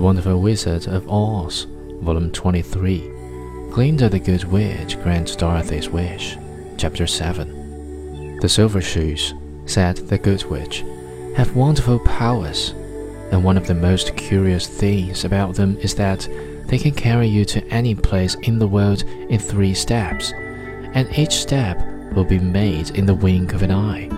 The Wonderful Wizard of Oz, Volume 23. Glinda the Good Witch grants Dorothy's wish, Chapter 7. The Silver Shoes, said the Good Witch, have wonderful powers, and one of the most curious things about them is that they can carry you to any place in the world in three steps, and each step will be made in the wink of an eye.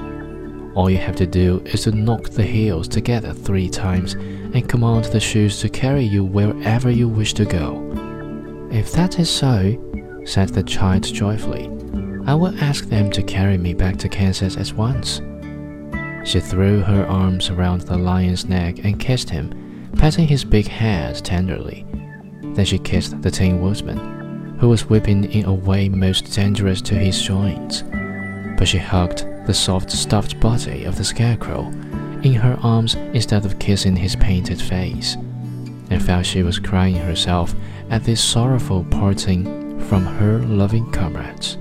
All you have to do is to knock the heels together three times and command the shoes to carry you wherever you wish to go. If that is so, said the child joyfully, I will ask them to carry me back to Kansas at once. She threw her arms around the lion's neck and kissed him, patting his big head tenderly. Then she kissed the Tin Woodman, who was weeping in a way most dangerous to his joints. But she hugged the soft stuffed body of the scarecrow in her arms instead of kissing his painted face, and felt she was crying herself at this sorrowful parting from her loving comrades.